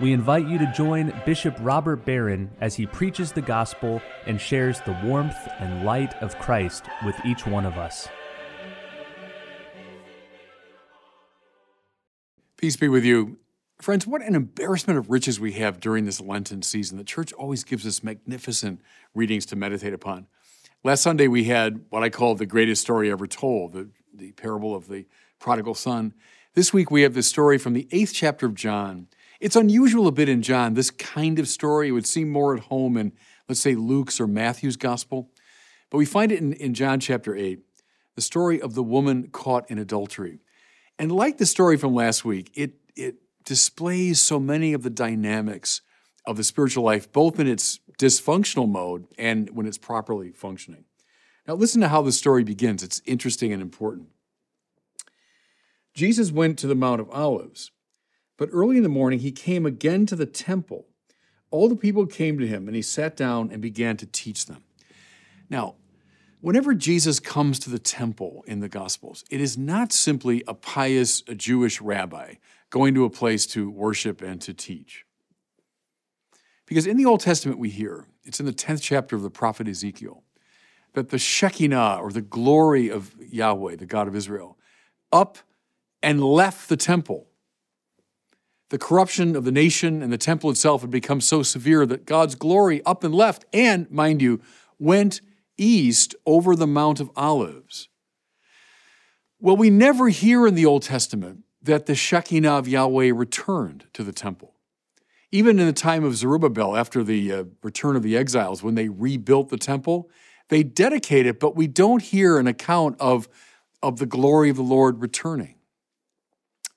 we invite you to join Bishop Robert Barron as he preaches the gospel and shares the warmth and light of Christ with each one of us. Peace be with you. Friends, what an embarrassment of riches we have during this Lenten season. The church always gives us magnificent readings to meditate upon. Last Sunday, we had what I call the greatest story ever told, the, the parable of the prodigal son. This week, we have the story from the eighth chapter of John. It's unusual a bit in John, this kind of story. It would seem more at home in, let's say, Luke's or Matthew's gospel. But we find it in, in John chapter 8, the story of the woman caught in adultery. And like the story from last week, it, it displays so many of the dynamics of the spiritual life, both in its dysfunctional mode and when it's properly functioning. Now, listen to how the story begins. It's interesting and important. Jesus went to the Mount of Olives. But early in the morning, he came again to the temple. All the people came to him, and he sat down and began to teach them. Now, whenever Jesus comes to the temple in the Gospels, it is not simply a pious Jewish rabbi going to a place to worship and to teach. Because in the Old Testament, we hear, it's in the 10th chapter of the prophet Ezekiel, that the Shekinah, or the glory of Yahweh, the God of Israel, up and left the temple the corruption of the nation and the temple itself had become so severe that God's glory up and left, and, mind you, went east over the Mount of Olives. Well, we never hear in the Old Testament that the Shekinah of Yahweh returned to the temple. Even in the time of Zerubbabel, after the uh, return of the exiles, when they rebuilt the temple, they dedicate it, but we don't hear an account of, of the glory of the Lord returning.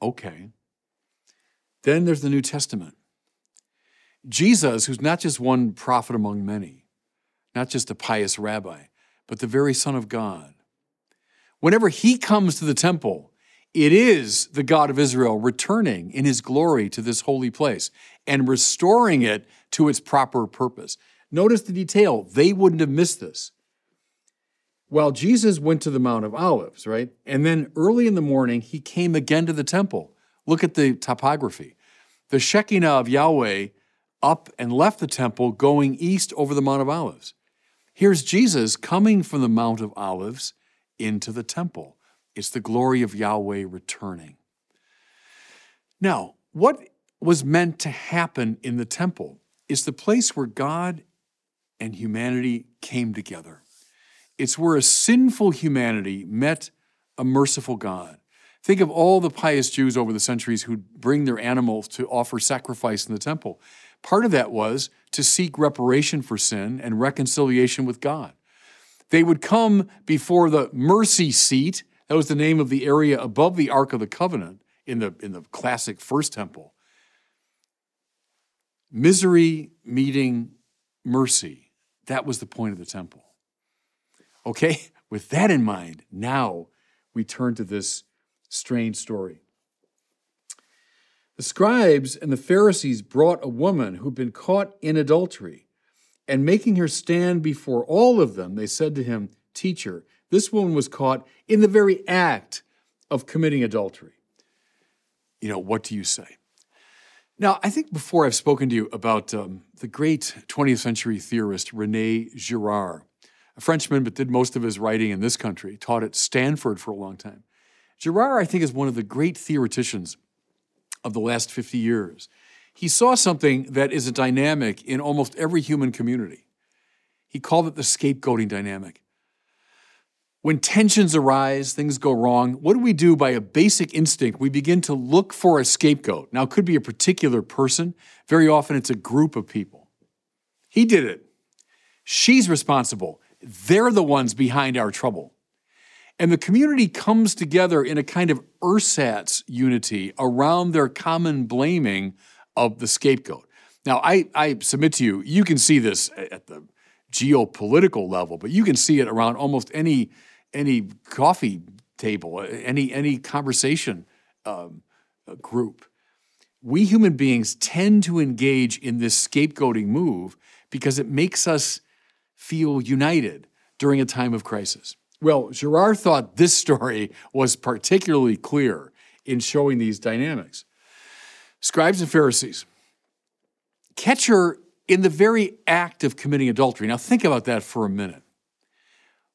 Okay. Then there's the New Testament. Jesus, who's not just one prophet among many, not just a pious rabbi, but the very Son of God. Whenever he comes to the temple, it is the God of Israel returning in his glory to this holy place and restoring it to its proper purpose. Notice the detail. They wouldn't have missed this. Well, Jesus went to the Mount of Olives, right? And then early in the morning, he came again to the temple. Look at the topography. The Shekinah of Yahweh up and left the temple, going east over the Mount of Olives. Here's Jesus coming from the Mount of Olives into the temple. It's the glory of Yahweh returning. Now, what was meant to happen in the temple is the place where God and humanity came together. It's where a sinful humanity met a merciful God. Think of all the pious Jews over the centuries who'd bring their animals to offer sacrifice in the temple. Part of that was to seek reparation for sin and reconciliation with God. They would come before the mercy seat, that was the name of the area above the Ark of the Covenant in the, in the classic first temple. Misery meeting mercy. That was the point of the temple. Okay, with that in mind, now we turn to this strange story. The scribes and the Pharisees brought a woman who'd been caught in adultery, and making her stand before all of them, they said to him, Teacher, this woman was caught in the very act of committing adultery. You know, what do you say? Now, I think before I've spoken to you about um, the great 20th century theorist Rene Girard, a Frenchman, but did most of his writing in this country, taught at Stanford for a long time. Girard, I think, is one of the great theoreticians of the last 50 years. He saw something that is a dynamic in almost every human community. He called it the scapegoating dynamic. When tensions arise, things go wrong, what do we do by a basic instinct? We begin to look for a scapegoat. Now, it could be a particular person, very often it's a group of people. He did it. She's responsible. They're the ones behind our trouble. And the community comes together in a kind of ersatz unity around their common blaming of the scapegoat. Now, I, I submit to you, you can see this at the geopolitical level, but you can see it around almost any any coffee table, any any conversation um, group. We human beings tend to engage in this scapegoating move because it makes us feel united during a time of crisis. Well, Girard thought this story was particularly clear in showing these dynamics. Scribes and Pharisees catch her in the very act of committing adultery. Now, think about that for a minute.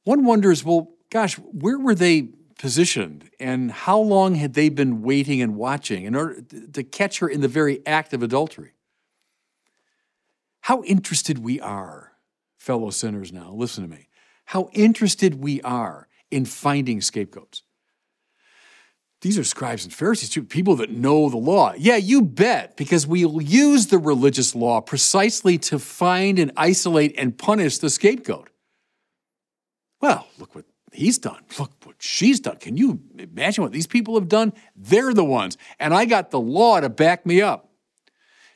One wonders, well, gosh, where were they positioned and how long had they been waiting and watching in order to catch her in the very act of adultery? How interested we are, fellow sinners, now, listen to me, how interested we are in finding scapegoats. These are scribes and Pharisees, too, people that know the law. Yeah, you bet, because we'll use the religious law precisely to find and isolate and punish the scapegoat. Well, look what he's done. Look what she's done. Can you imagine what these people have done? They're the ones. And I got the law to back me up.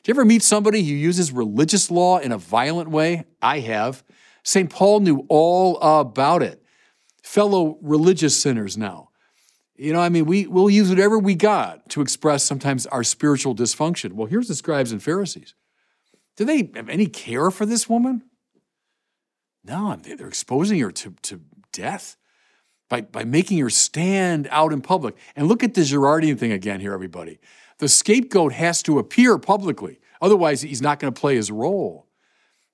Do you ever meet somebody who uses religious law in a violent way? I have. St. Paul knew all about it. Fellow religious sinners now you know, I mean, we, we'll use whatever we got to express sometimes our spiritual dysfunction. Well, here's the scribes and Pharisees. Do they have any care for this woman? No, they're exposing her to, to death by, by making her stand out in public. And look at the Girardian thing again here, everybody. The scapegoat has to appear publicly, otherwise, he's not going to play his role.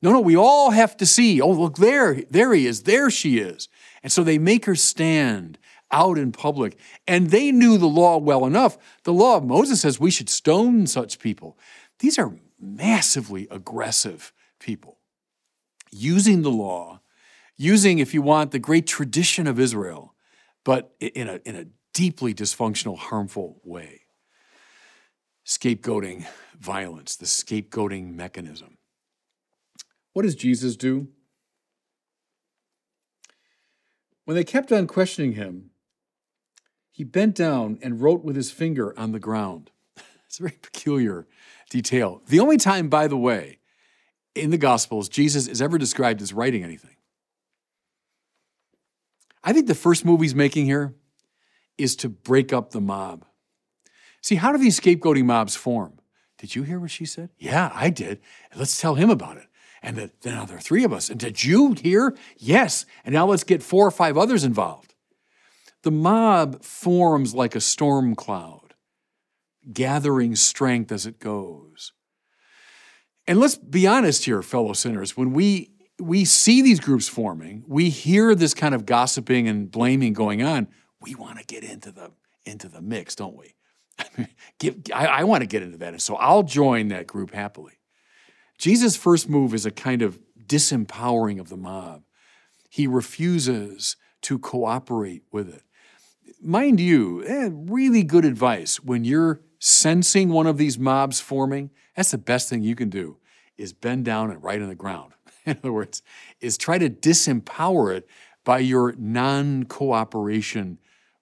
No, no, we all have to see. Oh, look there, there he is, there she is. And so they make her stand out in public. And they knew the law well enough. The law of Moses says we should stone such people. These are massively aggressive people using the law, using, if you want, the great tradition of Israel, but in a, in a deeply dysfunctional, harmful way. Scapegoating violence, the scapegoating mechanism. What does Jesus do? When they kept on questioning him, he bent down and wrote with his finger on the ground. It's a very peculiar detail. The only time, by the way, in the Gospels, Jesus is ever described as writing anything. I think the first move he's making here is to break up the mob. See, how do these scapegoating mobs form? Did you hear what she said? Yeah, I did. Let's tell him about it. And then now there are three of us. And did you hear? Yes. And now let's get four or five others involved. The mob forms like a storm cloud, gathering strength as it goes. And let's be honest here, fellow sinners, when we we see these groups forming, we hear this kind of gossiping and blaming going on, we want to get into the into the mix, don't we? I, I want to get into that. And so I'll join that group happily. Jesus' first move is a kind of disempowering of the mob. He refuses to cooperate with it mind you, eh, really good advice when you're sensing one of these mobs forming. That's the best thing you can do is bend down and write on the ground. In other words, is try to disempower it by your non-cooperation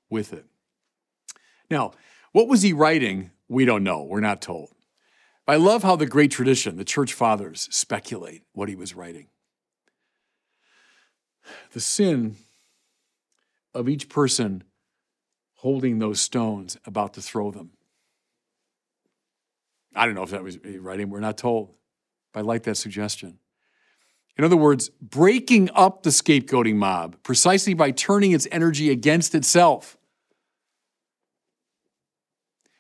with it. Now, what was he writing? We don't know. We're not told. I love how the great tradition, the church fathers, speculate what he was writing. The sin of each person holding those stones, about to throw them. I don't know if that was writing, we're not told. But I like that suggestion. In other words, breaking up the scapegoating mob precisely by turning its energy against itself.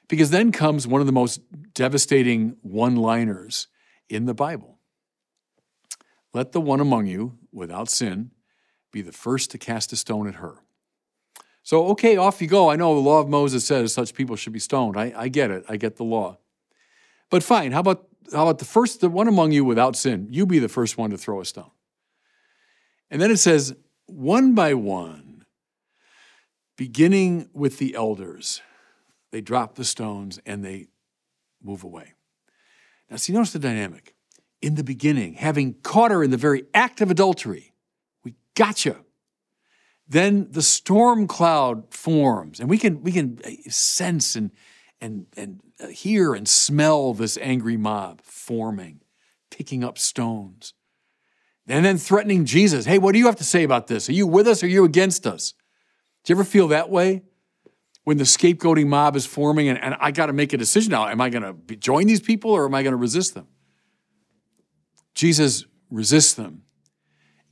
Because then comes one of the most devastating one liners in the Bible. Let the one among you without sin be the first to cast a stone at her. So, okay, off you go. I know the law of Moses says such people should be stoned. I, I get it. I get the law. But fine, how about how about the first the one among you without sin? You be the first one to throw a stone. And then it says, one by one, beginning with the elders, they drop the stones and they move away. Now, see, notice the dynamic. In the beginning, having caught her in the very act of adultery, we gotcha then the storm cloud forms, and we can we can uh, sense and and and uh, hear and smell this angry mob forming. picking up stones. And then threatening Jesus. Hey, what do you have to say about this? Are you with us or are you against us? Do you ever feel that way? When the scapegoating mob is forming and, and I got to make a decision now. Am I going to join these people or am I going to resist them? Jesus resists them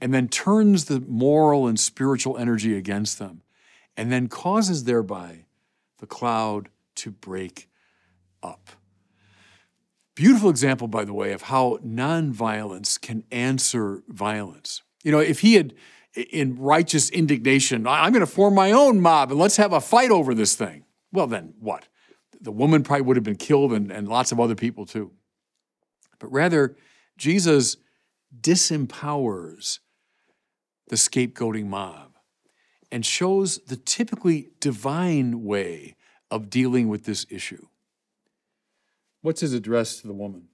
and then turns the moral and spiritual energy against them and then causes thereby the cloud to break up. Beautiful example, by the way, of how nonviolence can answer violence. You know, if he had, in righteous indignation, I'm going to form my own mob and let's have a fight over this thing. Well, then what? The woman probably would have been killed and, and lots of other people too. But rather, Jesus disempowers the scapegoating mob and shows the typically divine way of dealing with this issue. What's his address to the woman?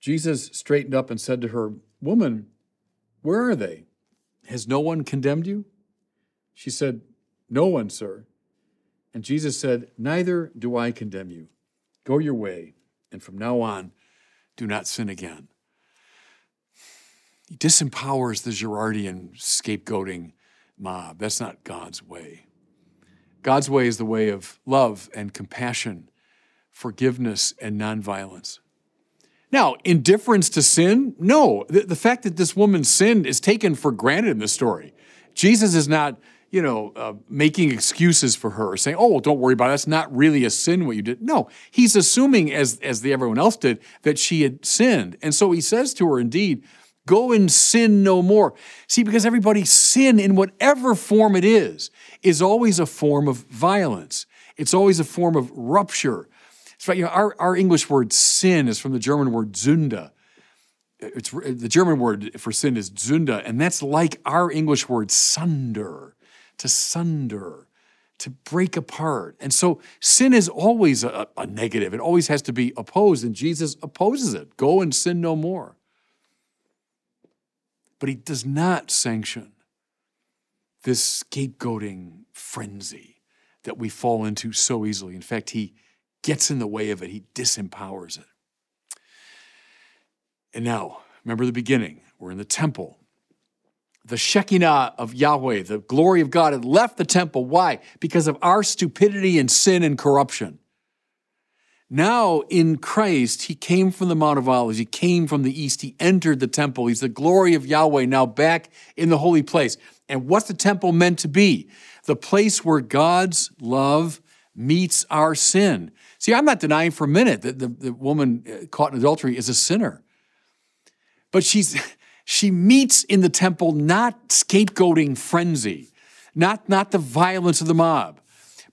Jesus straightened up and said to her, Woman, where are they? Has no one condemned you? She said, No one, sir. And Jesus said, Neither do I condemn you. Go your way, and from now on, do not sin again. He disempowers the Girardian scapegoating mob. That's not God's way. God's way is the way of love and compassion forgiveness, and nonviolence. Now, indifference to sin? No. The, the, fact that this woman sinned is taken for granted in the story. Jesus is not, you know, uh, making excuses for her, saying, oh, well, don't worry about it. That's not really a sin what you did. No, he's assuming, as, as the, everyone else did, that she had sinned. And so he says to her, indeed, go and sin no more. See, because everybody sin in whatever form it is, is always a form of violence. It's always a form of rupture so, you know, our, our English word sin is from the German word Sünde. It's, the German word for sin is Sünde, and that's like our English word sunder, to sunder, to break apart. And so sin is always a, a negative. It always has to be opposed, and Jesus opposes it. Go and sin no more. But he does not sanction this scapegoating frenzy that we fall into so easily. In fact, he gets in the way of it, he disempowers it. And now, remember the beginning. We're in the temple. The Shekinah of Yahweh, the glory of God, had left the temple. Why? Because of our stupidity and sin and corruption. Now, in Christ, he came from the Mount of Olives. He came from the east. He entered the temple. He's the glory of Yahweh now back in the holy place. And what's the temple meant to be? The place where God's love meets our sin. See, I'm not denying for a minute that the, the woman uh, caught in adultery is a sinner. But she's she meets in the temple not scapegoating frenzy, not, not the violence of the mob.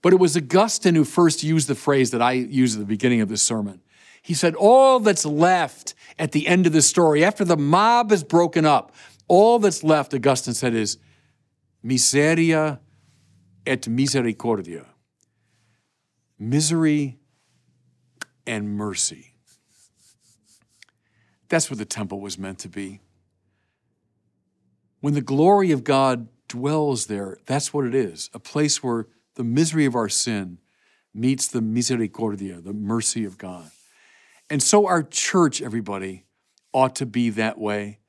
But it was Augustine who first used the phrase that I used at the beginning of this sermon. He said, All that's left at the end of the story, after the mob is broken up, all that's left, Augustine said, is miseria et misericordia. Misery and mercy. That's what the temple was meant to be. When the glory of God dwells there, that's what it is a place where the misery of our sin meets the misericordia, the mercy of God. And so our church, everybody, ought to be that way.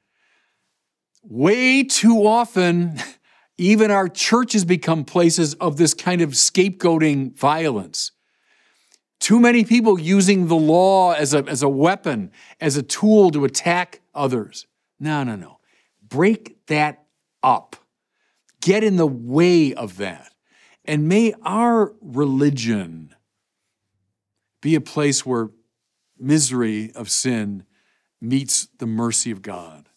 Way too often, even our churches become places of this kind of scapegoating violence. Too many people using the law as a, as a weapon, as a tool to attack others. No, no, no. Break that up. Get in the way of that. And may our religion be a place where misery of sin meets the mercy of God.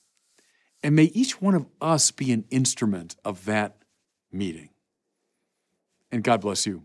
And may each one of us be an instrument of that meeting. And God bless you.